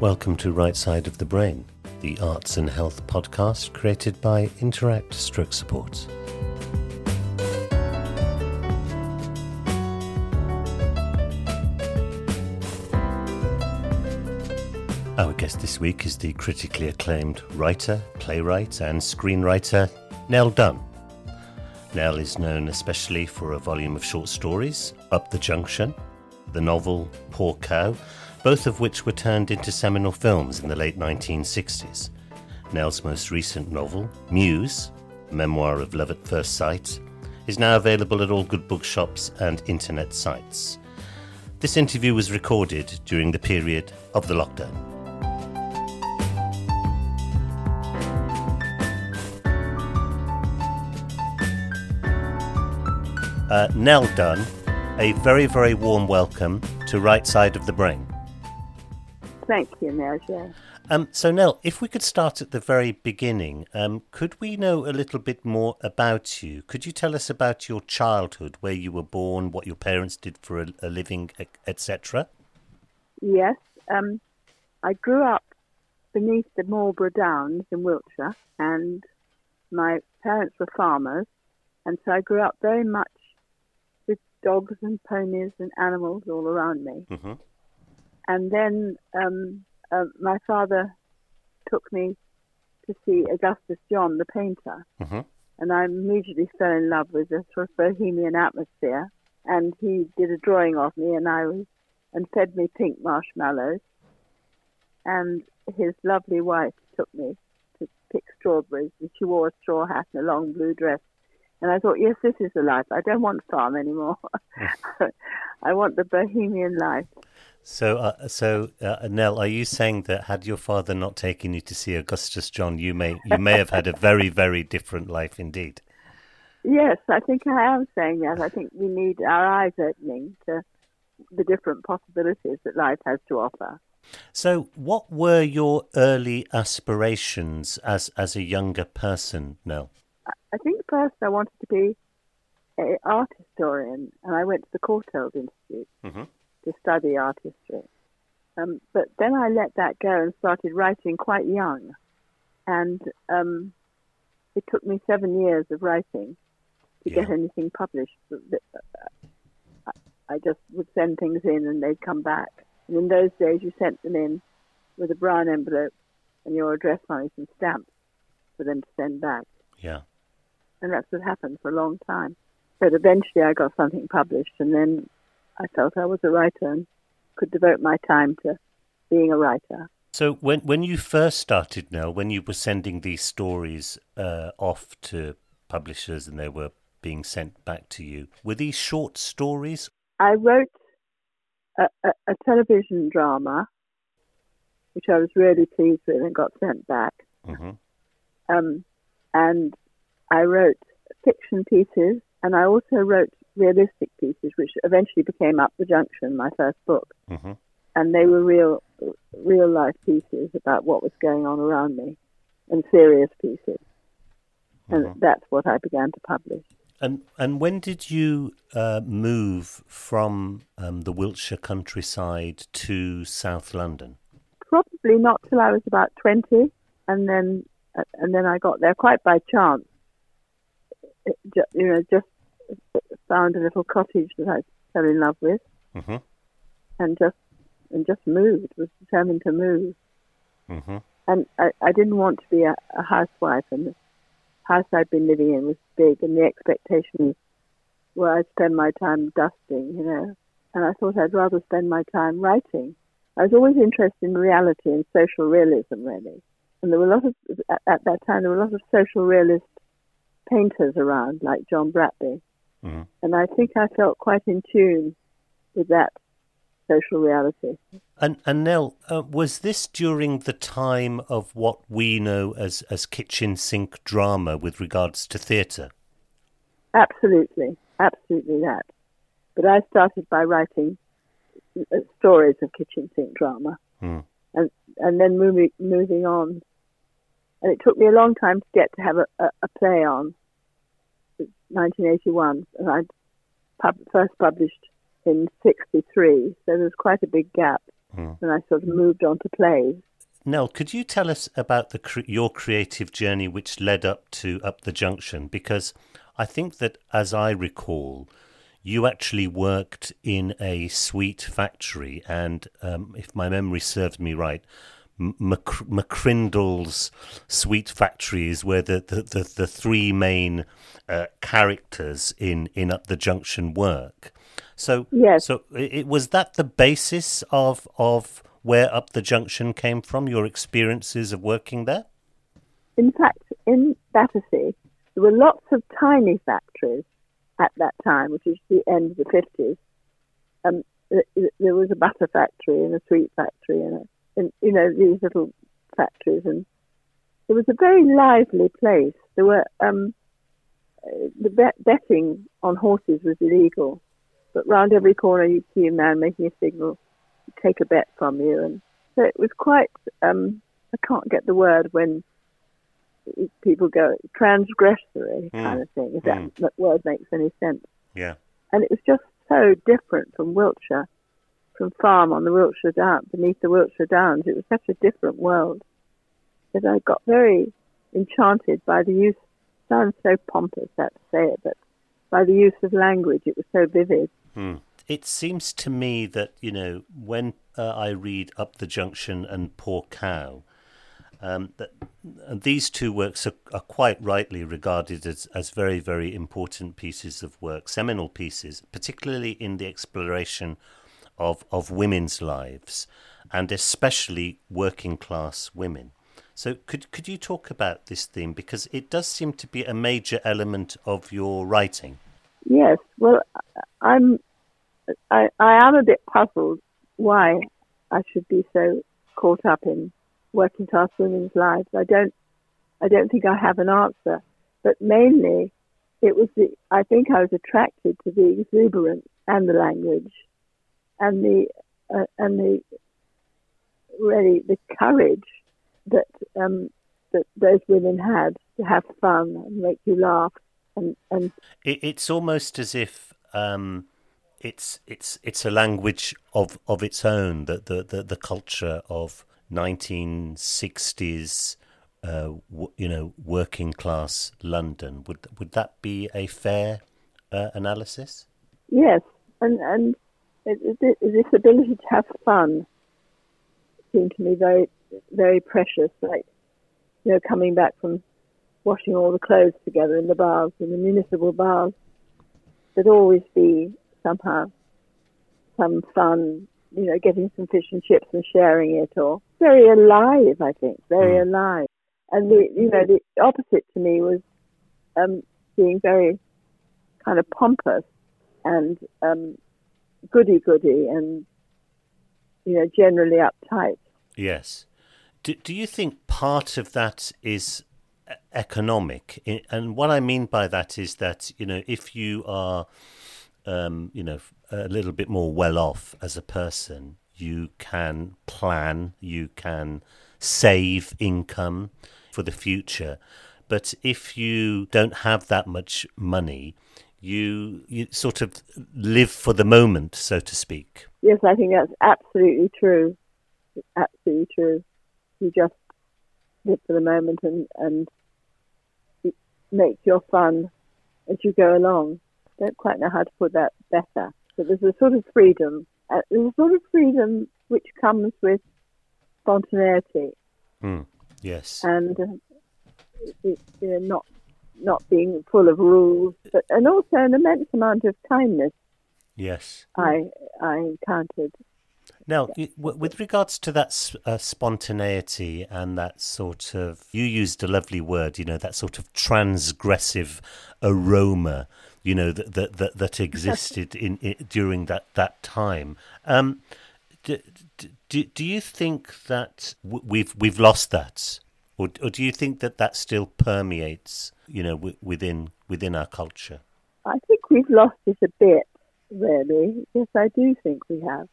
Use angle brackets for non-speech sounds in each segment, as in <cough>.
Welcome to Right Side of the Brain, the arts and health podcast created by Interact Stroke Support. Our guest this week is the critically acclaimed writer, playwright, and screenwriter Nell Dunn. Nell is known especially for a volume of short stories, Up the Junction, the novel Poor Cow, both of which were turned into seminal films in the late 1960s. Nell's most recent novel, Muse, a memoir of love at first sight, is now available at all good bookshops and internet sites. This interview was recorded during the period of the lockdown. Uh, Nell Dunn, a very, very warm welcome to Right Side of the Brain. Thank you, Marja. Um, so, Nell, if we could start at the very beginning, um, could we know a little bit more about you? Could you tell us about your childhood, where you were born, what your parents did for a, a living, etc.? Yes. Um, I grew up beneath the Marlborough Downs in Wiltshire, and my parents were farmers, and so I grew up very much with dogs and ponies and animals all around me. Mm-hmm. And then um, uh, my father took me to see Augustus John, the painter. Mm-hmm. And I immediately fell in love with the sort of bohemian atmosphere. And he did a drawing of me, and I was, and fed me pink marshmallows. And his lovely wife took me to pick strawberries, and she wore a straw hat and a long blue dress. And I thought, yes, this is the life. I don't want farm anymore. <laughs> <laughs> I want the bohemian life. So, uh, so uh, Nell, are you saying that had your father not taken you to see Augustus John, you may you may have had a very very different life indeed? Yes, I think I am saying that. I think we need our eyes opening to the different possibilities that life has to offer. So, what were your early aspirations as as a younger person, Nell? I think first I wanted to be an art historian, and I went to the Courtauld Institute mm-hmm. to study art history. Um, but then I let that go and started writing quite young, and um, it took me seven years of writing to yeah. get anything published. I just would send things in, and they'd come back. And in those days, you sent them in with a brown envelope and your address money and stamps for them to send back. Yeah and that's what happened for a long time. But eventually, I got something published, and then I felt I was a writer and could devote my time to being a writer. So, when when you first started, now, when you were sending these stories uh, off to publishers and they were being sent back to you, were these short stories? I wrote a, a, a television drama, which I was really pleased with and got sent back. Mm-hmm. Um, and I wrote fiction pieces and I also wrote realistic pieces, which eventually became Up the Junction, my first book. Mm-hmm. And they were real, real life pieces about what was going on around me, and serious pieces. And mm-hmm. that's what I began to publish. And and when did you uh, move from um, the Wiltshire countryside to South London? Probably not till I was about twenty, and then and then I got there quite by chance you know, just found a little cottage that I fell in love with, mm-hmm. and just and just moved. Was determined to move, mm-hmm. and I, I didn't want to be a, a housewife. And the house I'd been living in was big, and the expectations were I'd spend my time dusting, you know. And I thought I'd rather spend my time writing. I was always interested in reality and social realism, really. And there were a lot of at, at that time there were a lot of social realist painters around, like John Bratby. Mm-hmm. And I think I felt quite in tune with that social reality. And, and Nell, uh, was this during the time of what we know as, as kitchen sink drama with regards to theatre? Absolutely, absolutely that. But I started by writing uh, stories of kitchen sink drama, mm. and and then moving moving on. And it took me a long time to get to have a, a, a play on. 1981, and I pub- first published in 63, so there's quite a big gap. mm. and I sort of moved on to plays. Nell, could you tell us about the your creative journey which led up to Up the Junction? Because I think that, as I recall, you actually worked in a sweet factory, and um, if my memory serves me right, Mac- McCrindle's sweet factory is where the, the, the, the three main uh, characters in, in Up the Junction work. So, yes. so it, was that the basis of of where Up the Junction came from, your experiences of working there? In fact, in Battersea, there were lots of tiny factories at that time, which is the end of the 50s. Um, there was a butter factory and a sweet factory and, a, and, you know, these little factories. And it was a very lively place. There were, um, the bet- betting on horses was illegal, but round every corner you'd see a man making a signal take a bet from you. And so it was quite, um, I can't get the word when people go transgressory mm. kind of thing, if that, mm. that word makes any sense. Yeah. And it was just so different from Wiltshire, from farm on the Wiltshire Downs, beneath the Wiltshire Downs. It was such a different world that I got very enchanted by the use, sounds so pompous that to say it, but by the use of language. It was so vivid. Mm it seems to me that you know when uh, I read Up the Junction and Poor Cow, um, that these two works are, are, quite rightly regarded as, as very very important pieces of work, seminal pieces, particularly in the exploration of of women's lives, and especially working class women. So could could you talk about this theme because it does seem to be a major element of your writing. Yes, well, I'm I, I am a bit puzzled why I should be so caught up in working class women's lives. I don't, I don't think I have an answer, but mainly it was the, I think I was attracted to the exuberance and the language and the, uh, and the, really the courage that, um, that those women had to have fun and make you laugh and, and it, it's almost as if, um, it's it's it's a language of of its own. The the the, the culture of 1960s, uh, w- you know, working class London. Would would that be a fair uh, analysis? Yes, and and this ability to have fun seemed to me very very precious. Like you know, coming back from washing all the clothes together in the baths in the municipal baths, there'd always be somehow some fun, you know, getting some fish and chips and sharing it, or very alive. I think very mm. alive. And the you know the opposite to me was um, being very kind of pompous and um, goody goody and you know generally uptight. Yes. Do, do you think part of that is economic? And what I mean by that is that you know if you are um, you know, a little bit more well off as a person, you can plan, you can save income for the future. But if you don't have that much money, you you sort of live for the moment, so to speak. Yes, I think that's absolutely true. absolutely true. You just live for the moment and and make your fun as you go along don't quite know how to put that better. But there's a sort of freedom. Uh, there's a sort of freedom which comes with spontaneity. Mm, yes. And uh, it, you know, not not being full of rules, but and also an immense amount of kindness. Yes. I I encountered. Now, with regards to that uh, spontaneity and that sort of, you used a lovely word, you know, that sort of transgressive aroma you know that that that, <laughs> existed in, in, during that that time. Um, do, do, do you think that we've we've lost that, or, or do you think that that still permeates, you know, w- within within our culture? I think we've lost it a bit, really. Yes, I do think we have.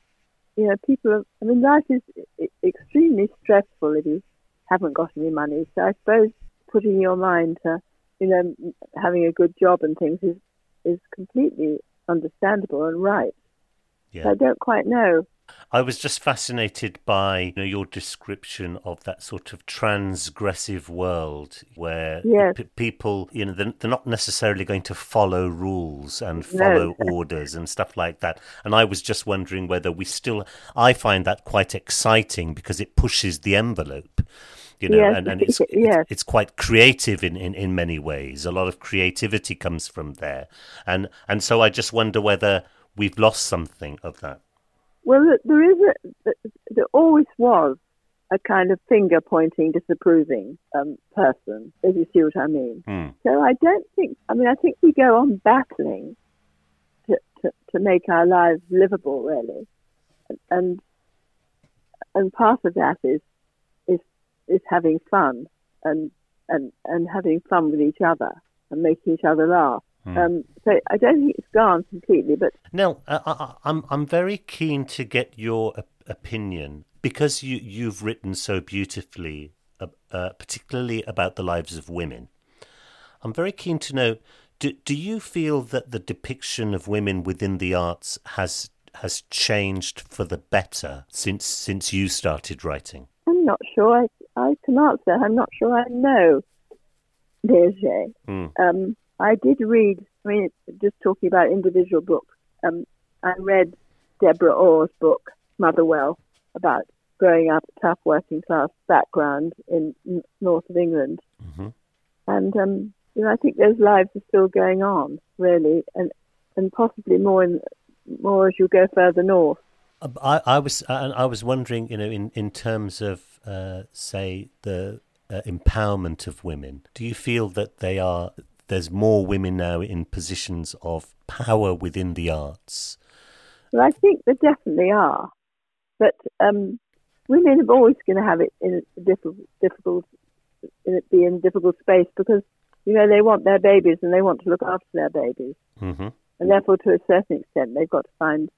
You know, people. Are, I mean, life is extremely stressful if you haven't got any money. So I suppose putting your mind to, you know, having a good job and things is is completely understandable and right. Yeah. I don't quite know. I was just fascinated by you know, your description of that sort of transgressive world where Yes. p- people, you know, they're, they're not necessarily going to follow rules and follow orders and stuff like that. And I was just wondering whether we still, I find that quite exciting because it pushes the envelope. You know, Yes, and, and <laughs> it's, yes. it's it's quite creative in, in, in many ways. A lot of creativity comes from there, and and so I just wonder whether we've lost something of that. Well, there is a, there always was a kind of finger pointing, disapproving um, person, if you see what I mean. Hmm. So I don't think, I mean, I think we go on battling to, to, to make our lives livable, really. And, and part of that is, is, is having fun and, and, and having fun with each other and making each other laugh. Um, so I don't think it's gone completely, but Nell, I, I, I'm I'm very keen to get your opinion because you you've written so beautifully, uh, uh, particularly about the lives of women. I'm very keen to know: do do you feel that the depiction of women within the arts has has changed for the better since since you started writing? I'm not sure I, I can answer. I'm not sure I know, Leger. Hmm. Um, I did read, I mean, just talking about individual books, um, I read Deborah Orr's book, Motherwell, about growing up a tough working class background in n- north of England. Mhm. And, um, you know, I think those lives are still going on, really, and, and possibly more in, more as you go further north. Uh, I, I was I, I was wondering, you know, in in terms of uh, say the uh, empowerment of women, do you feel that they are there's more women now in positions of power within the arts? Well, I think there definitely are, but um, women are always going to have it in a difficult, difficult, in it be in a difficult space because you know they want their babies and they want to look after their babies, hmm and therefore, to a certain extent, they've got to find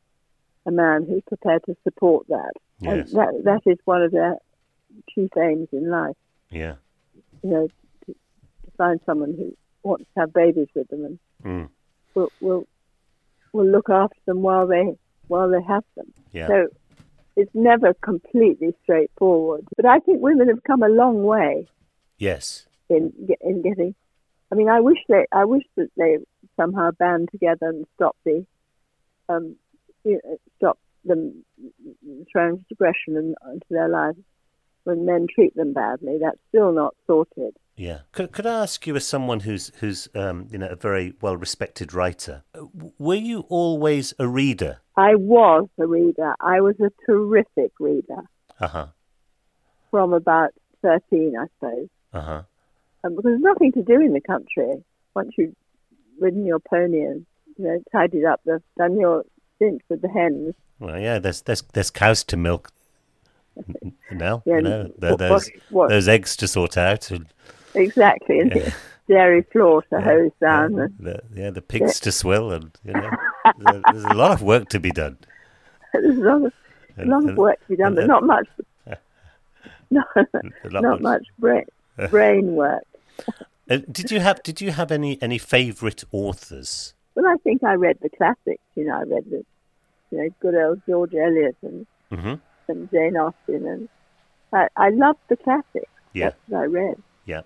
a man who's prepared to support that. Yes. And that that is one of their chief aims in life. Yeah. You know, to, to find someone who wants to have babies with them and Mm. will we'll we'll look after them while they while they have them. Yeah. So it's never completely straightforward. But I think women have come a long way yes. in in getting. I mean, I wish they I wish that they somehow band together and stop the um you know, stop them transgression in, into their lives when men treat them badly. That's still not sorted. Yeah. Could could I ask you, as someone who's who's um, you know a very well respected writer, uh, were you always a reader? I was a reader. I was a terrific reader Uh huh. from about thirteen, I suppose. Uh huh. um, because there's nothing to do in the country once you've ridden your pony and you know tidied up the done your stint with the hens. Well, yeah. There's there's there's cows to milk. <laughs> Now, Yeah, you know, there, what- there's eggs to sort out, and Exactly, and Yeah. dairy floor to hose down. Yeah, and the, yeah, the pigs to swill, and you know, <laughs> there's, there's a lot of work to be done. There's a lot of, a lot of work to be done, but not much. <laughs> No, not not much. brain brain work. Uh, did you have Did you have any any favourite authors? Well, I think I read the classics. You know, I read the, you know, good old George Eliot and, hmm and Jane Austen, and I, I loved the classics. Yeah, what I read. yeah.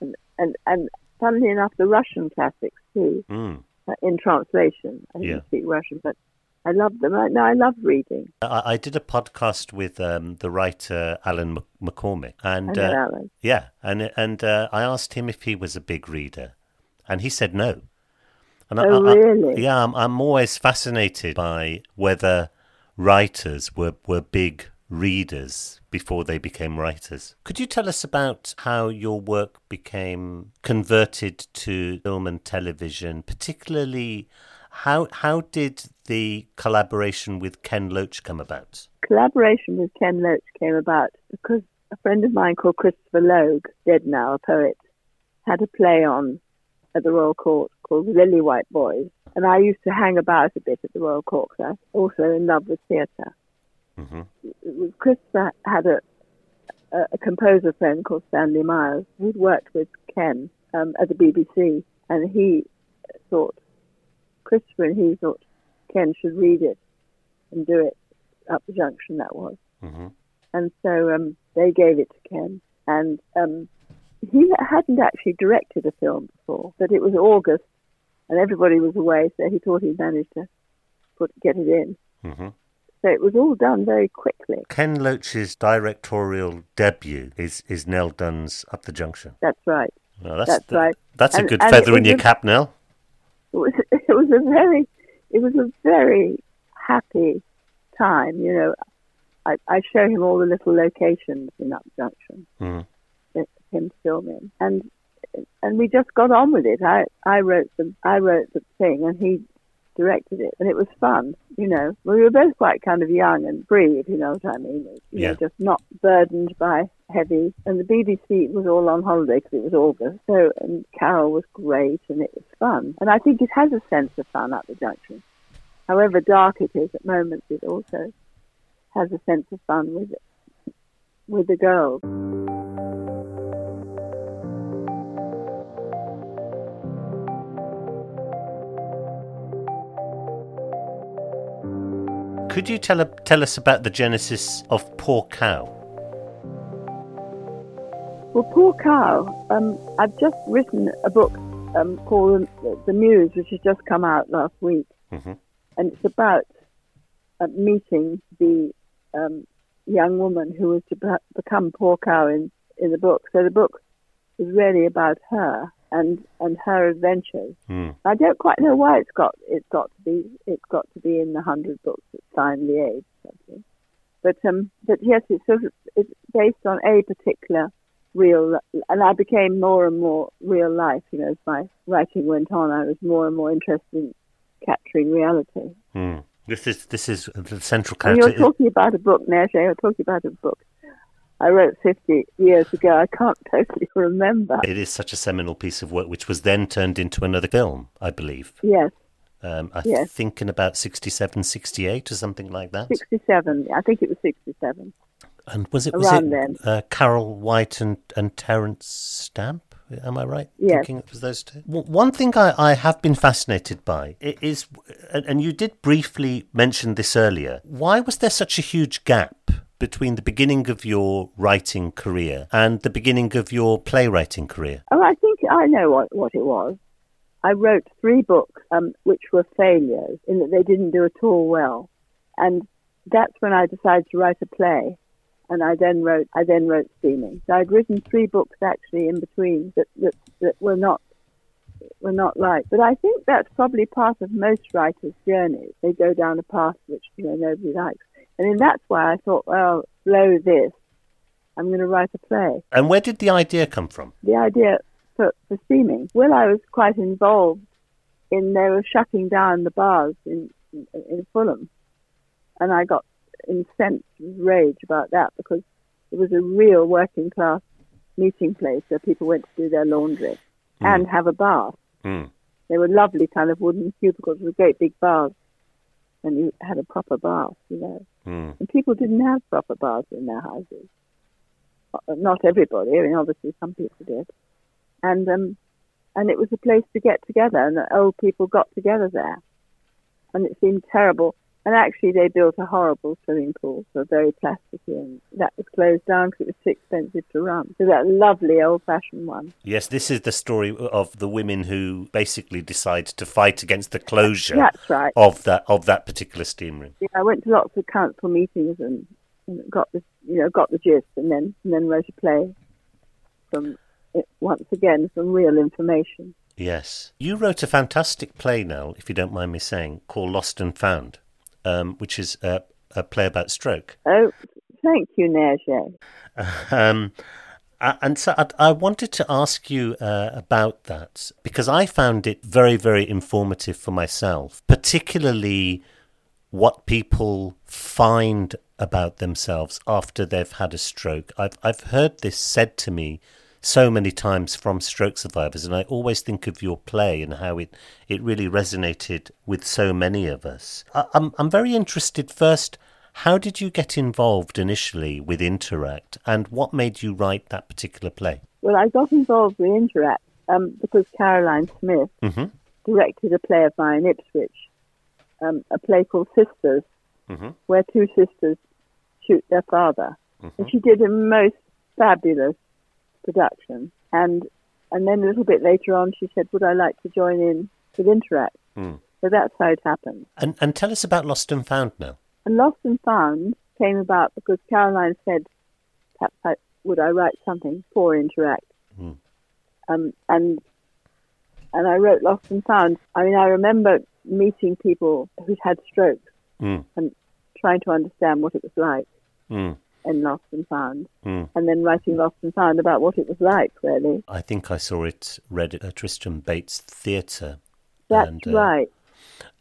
and and, and funnily enough, the Russian classics too, Mm. uh, in translation. I didn't Yeah. speak Russian, but I love them. I, no, I love reading. I, I did a podcast with um, the writer Alan McCormick, and uh, Alan. yeah, and and uh, I asked him if he was a big reader, and he said no. And Oh, I- really? yeah, I'm, I'm always fascinated by whether writers were, were big readers before they became writers. Could you tell us about how your work became converted to film and television, particularly how how did the collaboration with Ken Loach come about? Collaboration with Ken Loach came about because a friend of mine called Christopher Logue, dead now, a poet, had a play on at the Royal Court called Lily White Boys. And I used to hang about a bit at the Royal 'cause I was also in love with theatre. hmm Christopher had a, a, composer friend called Stanley Myers who'd worked with Ken um, at the BBC, and he thought Christopher and he thought Ken should read it and do it up the junction that was. hmm And so um, they gave it to Ken. And um, he hadn't actually directed a film before, but it was August and everybody was away, so he thought he'd managed to put, get it in. hmm So it was all done very quickly. Ken Loach's directorial debut is, is Nell Dunn's Up the Junction. That's right. Well, that's That's right. That's a good feather in your cap, Nell. It was <laughs> it was a very it was a very happy time. You know, I, I show him all the little locations in Up Junction. Mm. him filming, and and we just got on with it. I I wrote the I wrote the thing, and he directed it, and it was fun. You know, we were both quite kind of young and free, if you know what I mean. You Yeah. know, just not burdened by heavy. And the BBC was all on holiday because it was August. So and Carol was great, and it was fun. And I think it has a sense of fun at the junction. However dark it is at moments, it also has a sense of fun with it, with the girls. Could you tell, tell us about the genesis of Poor Cow? Well, poor cow. Um, I've just written a book um, called The- Muse, which has just come out last week, Mhm. and it's about uh, meeting the um, young woman who was to be- become poor cow in, in the book. So the book is really about her and and her adventures. Mm. I don't quite know why it's got it's got to be it's got to be in the hundred books the age. Something. But um, but yes, it's sort of it's based on a particular real, and I became more and more real life. You know, as my writing went on, I was more and more interested in capturing reality. Mm. This is this is the central And character. you're talking about a book, Neige. You're talking about a book I wrote 50 years ago. I can't <laughs> totally remember. It is such a seminal piece of work, which was then turned into another film, I believe. Yes, Um, I Yes. think in about 67, 68 or something like that. 67. I think it was 67. And was it was Around it then. Uh, Carol White and and Terence Stamp? Am I right? Yes. Thinking it was those two. One thing I, I have been fascinated by is, and and you did briefly mention this earlier. Why was there such a huge gap between the beginning of your writing career and the beginning of your playwriting career? Oh, I think I know what, what it was. I wrote three books um, which were failures in that they didn't do at all well, and that's when I decided to write a play. And I then wrote I then wrote Steaming. So I'd written three books actually in between that, that, that were not were not right. But I think that's probably part of most writers' journeys. They go down a path which you know nobody likes, and then that's why I thought, well, blow this. I'm going to write a play And where did the idea come from? the idea for, for steaming. Well, I was quite involved in they were shutting down the bars in in, in Fulham, and I got incensed with rage about that because it was a real working class meeting place where people went to do their laundry and have a bath. Mm. They were lovely kind of wooden cubicles with great big baths, and you had a proper bath, you know. Mm. And people didn't have proper baths in their houses. Not everybody. I mean, obviously some people did. And um, and it was a place to get together, and the old people got together there. And it seemed terrible. And actually, they built a horrible swimming pool, so very plasticky, and that was closed down because it was too expensive to run. So that lovely old-fashioned one. Yes, this is the story of the women who basically decide to fight against the closure That's right. of that of that particular steam room. Yeah, I went to lots of council meetings and, and got the you know got the gist, and then and then wrote a play from once again some real information. Yes. You wrote a fantastic play now, if you don't mind me saying, called Lost and Found, um, which is a, a play about stroke. Oh, thank you, Nerge. Um, and so I, I wanted to ask you uh, about that because I found it very, very informative for myself, particularly what people find about themselves after they've had a stroke. I've, I've heard this said to me so many times from stroke survivors, and I always think of your play and how it, it really resonated with so many of us. I, I'm, I'm very interested first. How did you get involved initially with Interact, and what made you write that particular play? Well, I got involved with Interact um, because Caroline Smith hmm directed a play of mine in Ipswich, um, a play called Sisters, Mm-hmm. where two sisters shoot their father. Mm-hmm. And she did a most fabulous production. And and then a little bit later on, she said, "Would I like to join in with Interact?" Mm. So that's how it happened. And and tell us about Lost and Found now. And Lost and Found came about because Caroline said, perhaps I, would I write something for Interact? Mm. Um, and and I wrote Lost and Found. I mean, I remember meeting people who'd had strokes Mm. and trying to understand what it was like Mm. In Lost and Found, Mm. and then writing Lost and Found about what it was like, really. I think I saw it read at Tristram Bates Theatre. That's and, uh, right.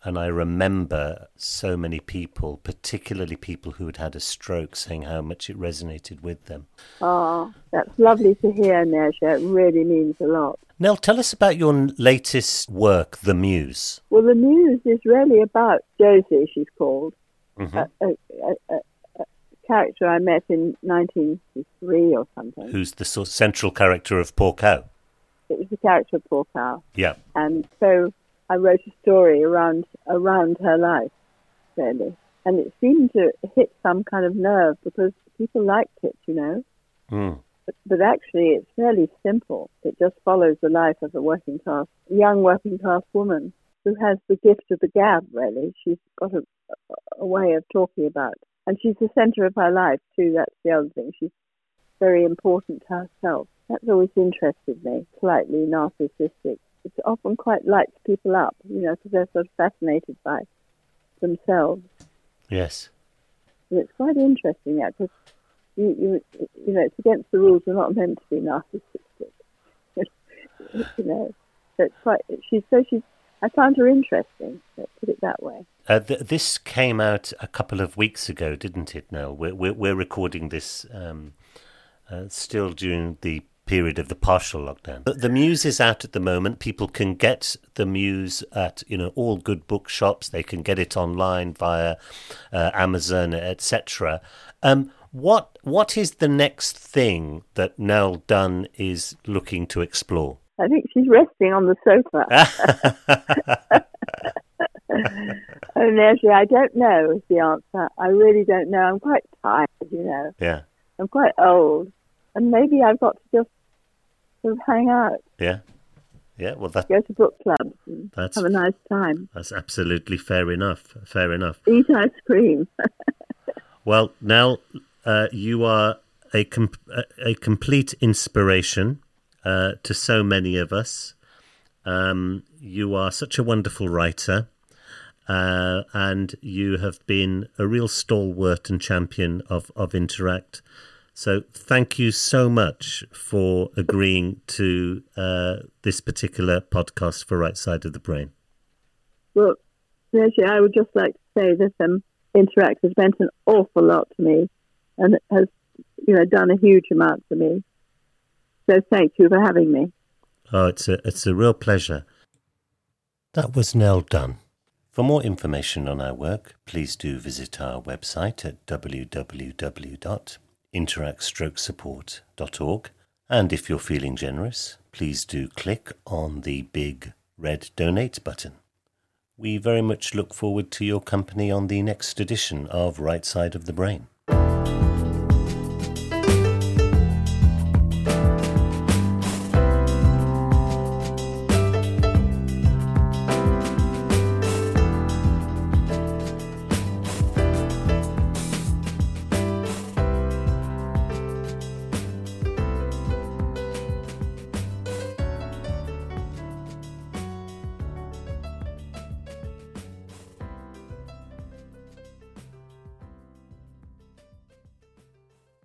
And I remember so many people, particularly people who had had a stroke, saying how much it resonated with them. Oh, that's lovely to hear, Neja. It really means a lot. Nell, tell us about your latest work, The Muse. Well, the Muse is really about Josie, she's called, Mhm. a, a, a, a, a character I met in 1963 or something. Who's the sort of central character of Poor Cow? It was the character of Poor Cow. Yeah. And so I wrote a story around around her life, really. And it seemed to hit some kind of nerve because people liked it, you know. Mm. But, but actually, it's fairly simple. It just follows the life of a working class, young working class woman who has the gift of the gab, really. She's got a, a way of talking about. And she's the centre of her life, too. That's the other thing. She's very important to herself. That's always interested me, slightly narcissistic. It often quite lights people up, you know, because they're sort of fascinated by themselves. Yes. And it's quite interesting, that, because you, you, you know, it's against the rules. You're not meant to be narcissistic. <laughs> you know, so it's quite. She's so she's. I found her interesting. Let's put it that way. Uh, th- this came out a couple of weeks ago, didn't it? Now we're we're, we're recording this um, uh, still during the period of the partial lockdown. The, the Muse is out at the moment. People can get the Muse at you know all good bookshops. They can get it online via uh, Amazon, etc. Um, what what is the next thing that Nell Dunn is looking to explore? I think she's resting on the sofa. <laughs> <laughs> oh, Leslie, I don't know is the answer. I really don't know. I'm quite tired, you know. yeah, I'm quite old. And maybe I've got to just sort of hang out, yeah, yeah. Well, that go to book clubs and That's- have a nice time. that's absolutely fair enough. Fair enough. Eat ice cream. <laughs> Well, Nell, uh, you are a com- a- a complete inspiration uh, to so many of us. Um, you are such a wonderful writer, uh, and you have been a real stalwart and champion of, of Interact. So, thank you so much for agreeing to uh, this particular podcast for Right Side of the Brain. Well, actually, I would just like to say that um, Interact has meant an awful lot to me and has, you know, done a huge amount for me. So thank you for having me. Oh, it's a it's a real pleasure. That was Nell Dunn. For more information on our work, please do visit our website at www.interactstrokesupport.org. And if you're feeling generous, please do click on the big red donate button. We very much look forward to your company on the next edition of Right Side of the Brain.